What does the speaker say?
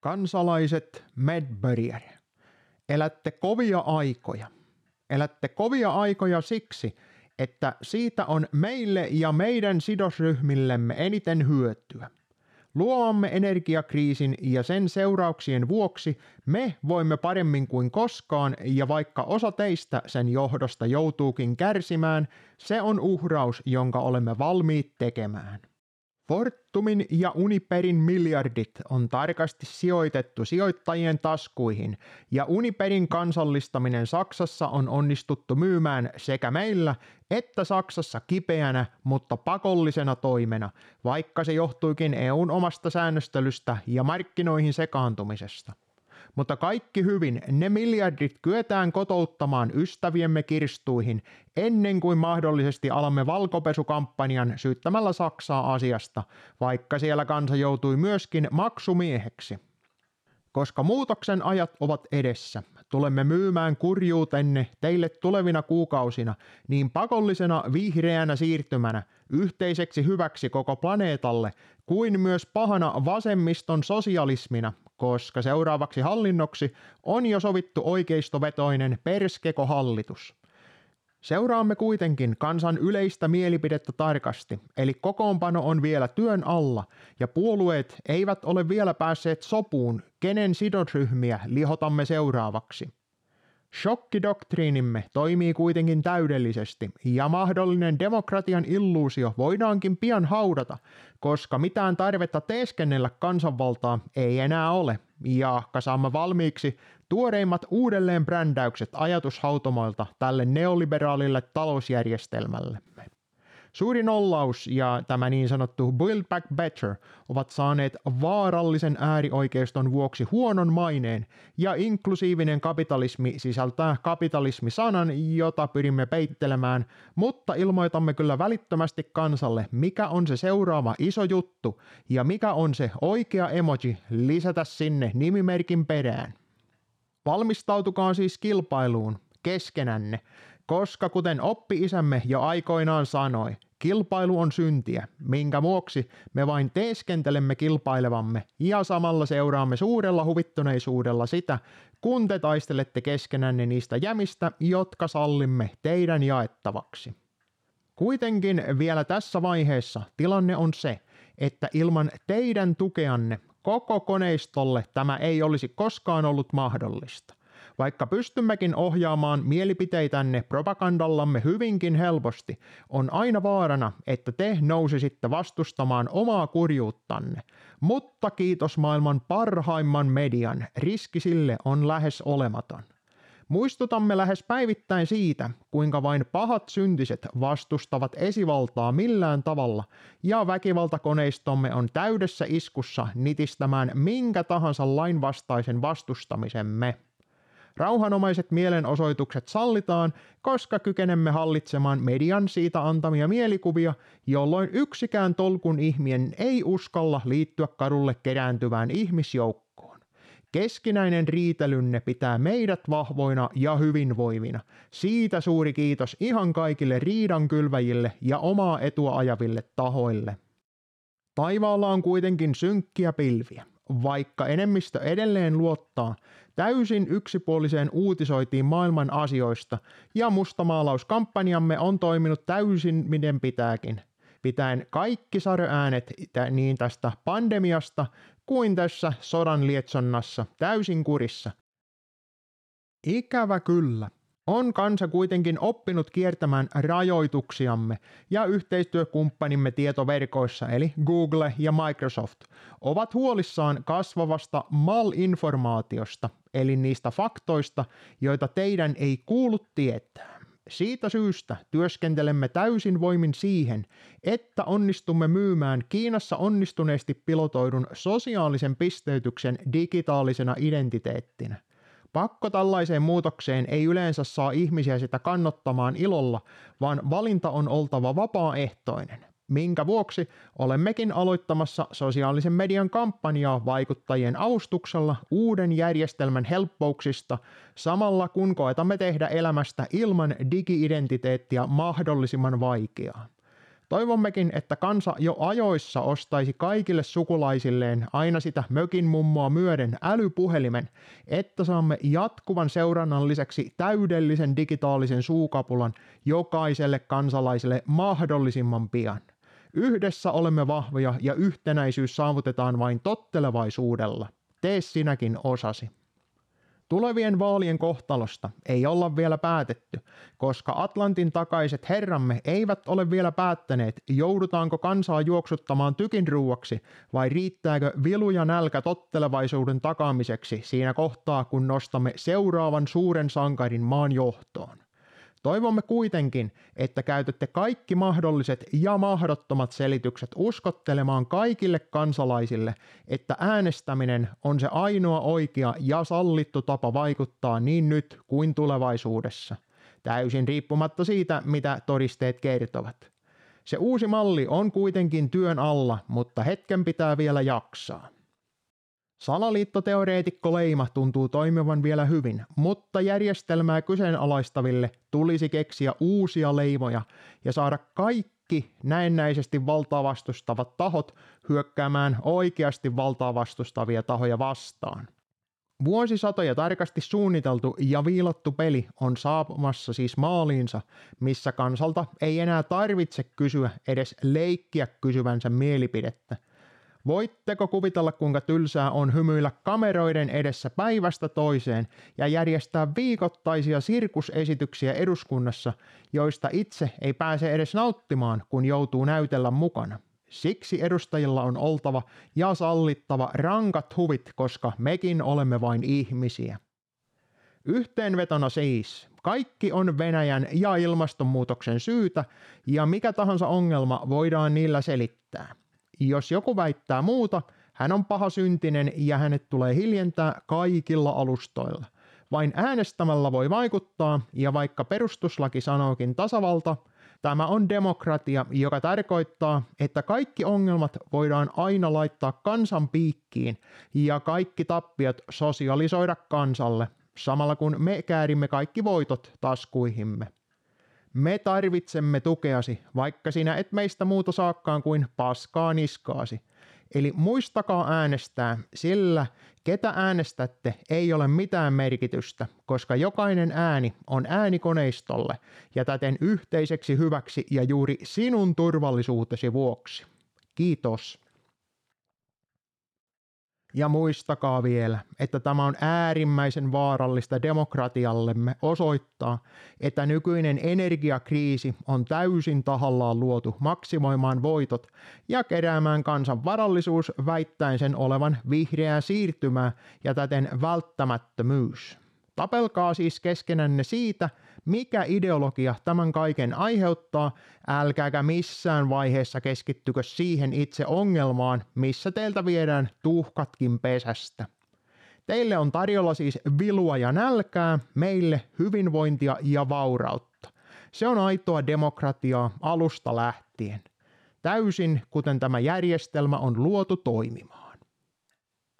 Kansalaiset Medburier, elätte kovia aikoja. Elätte kovia aikoja siksi, että siitä on meille ja meidän sidosryhmillemme eniten hyötyä. Luomamme energiakriisin ja sen seurauksien vuoksi me voimme paremmin kuin koskaan ja vaikka osa teistä sen johdosta joutuukin kärsimään, se on uhraus, jonka olemme valmiit tekemään. Fortumin ja Uniperin miljardit on tarkasti sijoitettu sijoittajien taskuihin ja Uniperin kansallistaminen Saksassa on onnistuttu myymään sekä meillä että Saksassa kipeänä, mutta pakollisena toimena, vaikka se johtuikin EUn omasta säännöstelystä ja markkinoihin sekaantumisesta mutta kaikki hyvin, ne miljardit kyetään kotouttamaan ystäviemme kirstuihin ennen kuin mahdollisesti alamme valkopesukampanjan syyttämällä Saksaa asiasta, vaikka siellä kansa joutui myöskin maksumieheksi. Koska muutoksen ajat ovat edessä, tulemme myymään kurjuutenne teille tulevina kuukausina niin pakollisena vihreänä siirtymänä yhteiseksi hyväksi koko planeetalle kuin myös pahana vasemmiston sosialismina, koska seuraavaksi hallinnoksi on jo sovittu oikeistovetoinen perskekohallitus. Seuraamme kuitenkin kansan yleistä mielipidettä tarkasti, eli kokoonpano on vielä työn alla ja puolueet eivät ole vielä päässeet sopuun, kenen sidosryhmiä lihotamme seuraavaksi. Shokkidoktriinimme toimii kuitenkin täydellisesti ja mahdollinen demokratian illuusio voidaankin pian haudata, koska mitään tarvetta teeskennellä kansanvaltaa ei enää ole ja saamme valmiiksi tuoreimmat uudelleenbrändäykset ajatushautomoilta tälle neoliberaalille talousjärjestelmällemme. Suuri nollaus ja tämä niin sanottu Build Back Better ovat saaneet vaarallisen äärioikeiston vuoksi huonon maineen ja inklusiivinen kapitalismi sisältää kapitalismisanan, jota pyrimme peittelemään, mutta ilmoitamme kyllä välittömästi kansalle, mikä on se seuraava iso juttu ja mikä on se oikea emoji lisätä sinne nimimerkin perään. Valmistautukaa siis kilpailuun keskenänne, koska kuten oppi-isämme jo aikoinaan sanoi, kilpailu on syntiä, minkä vuoksi me vain teeskentelemme kilpailevamme ja samalla seuraamme suurella huvittuneisuudella sitä, kun te taistelette keskenänne niistä jämistä, jotka sallimme teidän jaettavaksi. Kuitenkin vielä tässä vaiheessa tilanne on se, että ilman teidän tukeanne koko koneistolle tämä ei olisi koskaan ollut mahdollista. Vaikka pystymmekin ohjaamaan mielipiteitänne propagandallamme hyvinkin helposti, on aina vaarana, että te nousisitte vastustamaan omaa kurjuuttanne. Mutta kiitos maailman parhaimman median, riski sille on lähes olematon. Muistutamme lähes päivittäin siitä, kuinka vain pahat syntiset vastustavat esivaltaa millään tavalla, ja väkivaltakoneistomme on täydessä iskussa nitistämään minkä tahansa lainvastaisen vastustamisemme. Rauhanomaiset mielenosoitukset sallitaan, koska kykenemme hallitsemaan median siitä antamia mielikuvia, jolloin yksikään tolkun ihminen ei uskalla liittyä kadulle kerääntyvään ihmisjoukkoon. Keskinäinen riitelynne pitää meidät vahvoina ja hyvinvoivina. Siitä suuri kiitos ihan kaikille riidankylväjille ja omaa etua ajaville tahoille. Taivaalla on kuitenkin synkkiä pilviä. Vaikka enemmistö edelleen luottaa täysin yksipuoliseen uutisoitiin maailman asioista ja mustamaalauskampanjamme on toiminut täysin miten pitääkin, pitäen kaikki sarjoäänet niin tästä pandemiasta kuin tässä sodan lietsonnassa täysin kurissa. Ikävä kyllä, on kansa kuitenkin oppinut kiertämään rajoituksiamme ja yhteistyökumppanimme tietoverkoissa eli Google ja Microsoft ovat huolissaan kasvavasta malinformaatiosta eli niistä faktoista, joita teidän ei kuulu tietää. Siitä syystä työskentelemme täysin voimin siihen, että onnistumme myymään Kiinassa onnistuneesti pilotoidun sosiaalisen pisteytyksen digitaalisena identiteettinä – Pakko tällaiseen muutokseen ei yleensä saa ihmisiä sitä kannattamaan ilolla, vaan valinta on oltava vapaaehtoinen minkä vuoksi olemmekin aloittamassa sosiaalisen median kampanjaa vaikuttajien avustuksella uuden järjestelmän helppouksista, samalla kun koetamme tehdä elämästä ilman digi-identiteettiä mahdollisimman vaikeaa. Toivommekin, että kansa jo ajoissa ostaisi kaikille sukulaisilleen aina sitä mökin mummoa myöden älypuhelimen, että saamme jatkuvan seurannan lisäksi täydellisen digitaalisen suukapulan jokaiselle kansalaiselle mahdollisimman pian. Yhdessä olemme vahvoja ja yhtenäisyys saavutetaan vain tottelevaisuudella. Tee sinäkin osasi. Tulevien vaalien kohtalosta ei olla vielä päätetty, koska Atlantin takaiset herramme eivät ole vielä päättäneet, joudutaanko kansaa juoksuttamaan tykin ruuaksi vai riittääkö vilu ja nälkä tottelevaisuuden takaamiseksi siinä kohtaa, kun nostamme seuraavan suuren sankarin maan johtoon. Toivomme kuitenkin, että käytätte kaikki mahdolliset ja mahdottomat selitykset uskottelemaan kaikille kansalaisille, että äänestäminen on se ainoa oikea ja sallittu tapa vaikuttaa niin nyt kuin tulevaisuudessa, täysin riippumatta siitä, mitä todisteet kertovat. Se uusi malli on kuitenkin työn alla, mutta hetken pitää vielä jaksaa. Salaliittoteoreetikko Leima tuntuu toimivan vielä hyvin, mutta järjestelmää kyseenalaistaville tulisi keksiä uusia leimoja ja saada kaikki näennäisesti valtaa vastustavat tahot hyökkäämään oikeasti valtaa vastustavia tahoja vastaan. Vuosisatoja tarkasti suunniteltu ja viilattu peli on saapumassa siis maaliinsa, missä kansalta ei enää tarvitse kysyä edes leikkiä kysyvänsä mielipidettä – Voitteko kuvitella, kuinka tylsää on hymyillä kameroiden edessä päivästä toiseen ja järjestää viikoittaisia sirkusesityksiä eduskunnassa, joista itse ei pääse edes nauttimaan, kun joutuu näytellä mukana? Siksi edustajilla on oltava ja sallittava rankat huvit, koska mekin olemme vain ihmisiä. Yhteenvetona siis, kaikki on Venäjän ja ilmastonmuutoksen syytä ja mikä tahansa ongelma voidaan niillä selittää. Jos joku väittää muuta, hän on paha syntinen ja hänet tulee hiljentää kaikilla alustoilla. Vain äänestämällä voi vaikuttaa, ja vaikka perustuslaki sanookin tasavalta, tämä on demokratia, joka tarkoittaa, että kaikki ongelmat voidaan aina laittaa kansan piikkiin ja kaikki tappiot sosialisoida kansalle, samalla kun me käärimme kaikki voitot taskuihimme. Me tarvitsemme tukeasi, vaikka sinä et meistä muuta saakkaan kuin paskaa niskaasi. Eli muistakaa äänestää, sillä ketä äänestätte ei ole mitään merkitystä, koska jokainen ääni on äänikoneistolle ja täten yhteiseksi hyväksi ja juuri sinun turvallisuutesi vuoksi. Kiitos. Ja muistakaa vielä, että tämä on äärimmäisen vaarallista demokratiallemme osoittaa, että nykyinen energiakriisi on täysin tahallaan luotu maksimoimaan voitot ja keräämään kansan varallisuus väittäen sen olevan vihreää siirtymää ja täten välttämättömyys. Tapelkaa siis keskenänne siitä, mikä ideologia tämän kaiken aiheuttaa, älkääkä missään vaiheessa keskittykö siihen itse ongelmaan, missä teiltä viedään tuhkatkin pesästä. Teille on tarjolla siis vilua ja nälkää, meille hyvinvointia ja vaurautta. Se on aitoa demokratiaa alusta lähtien. Täysin kuten tämä järjestelmä on luotu toimimaan.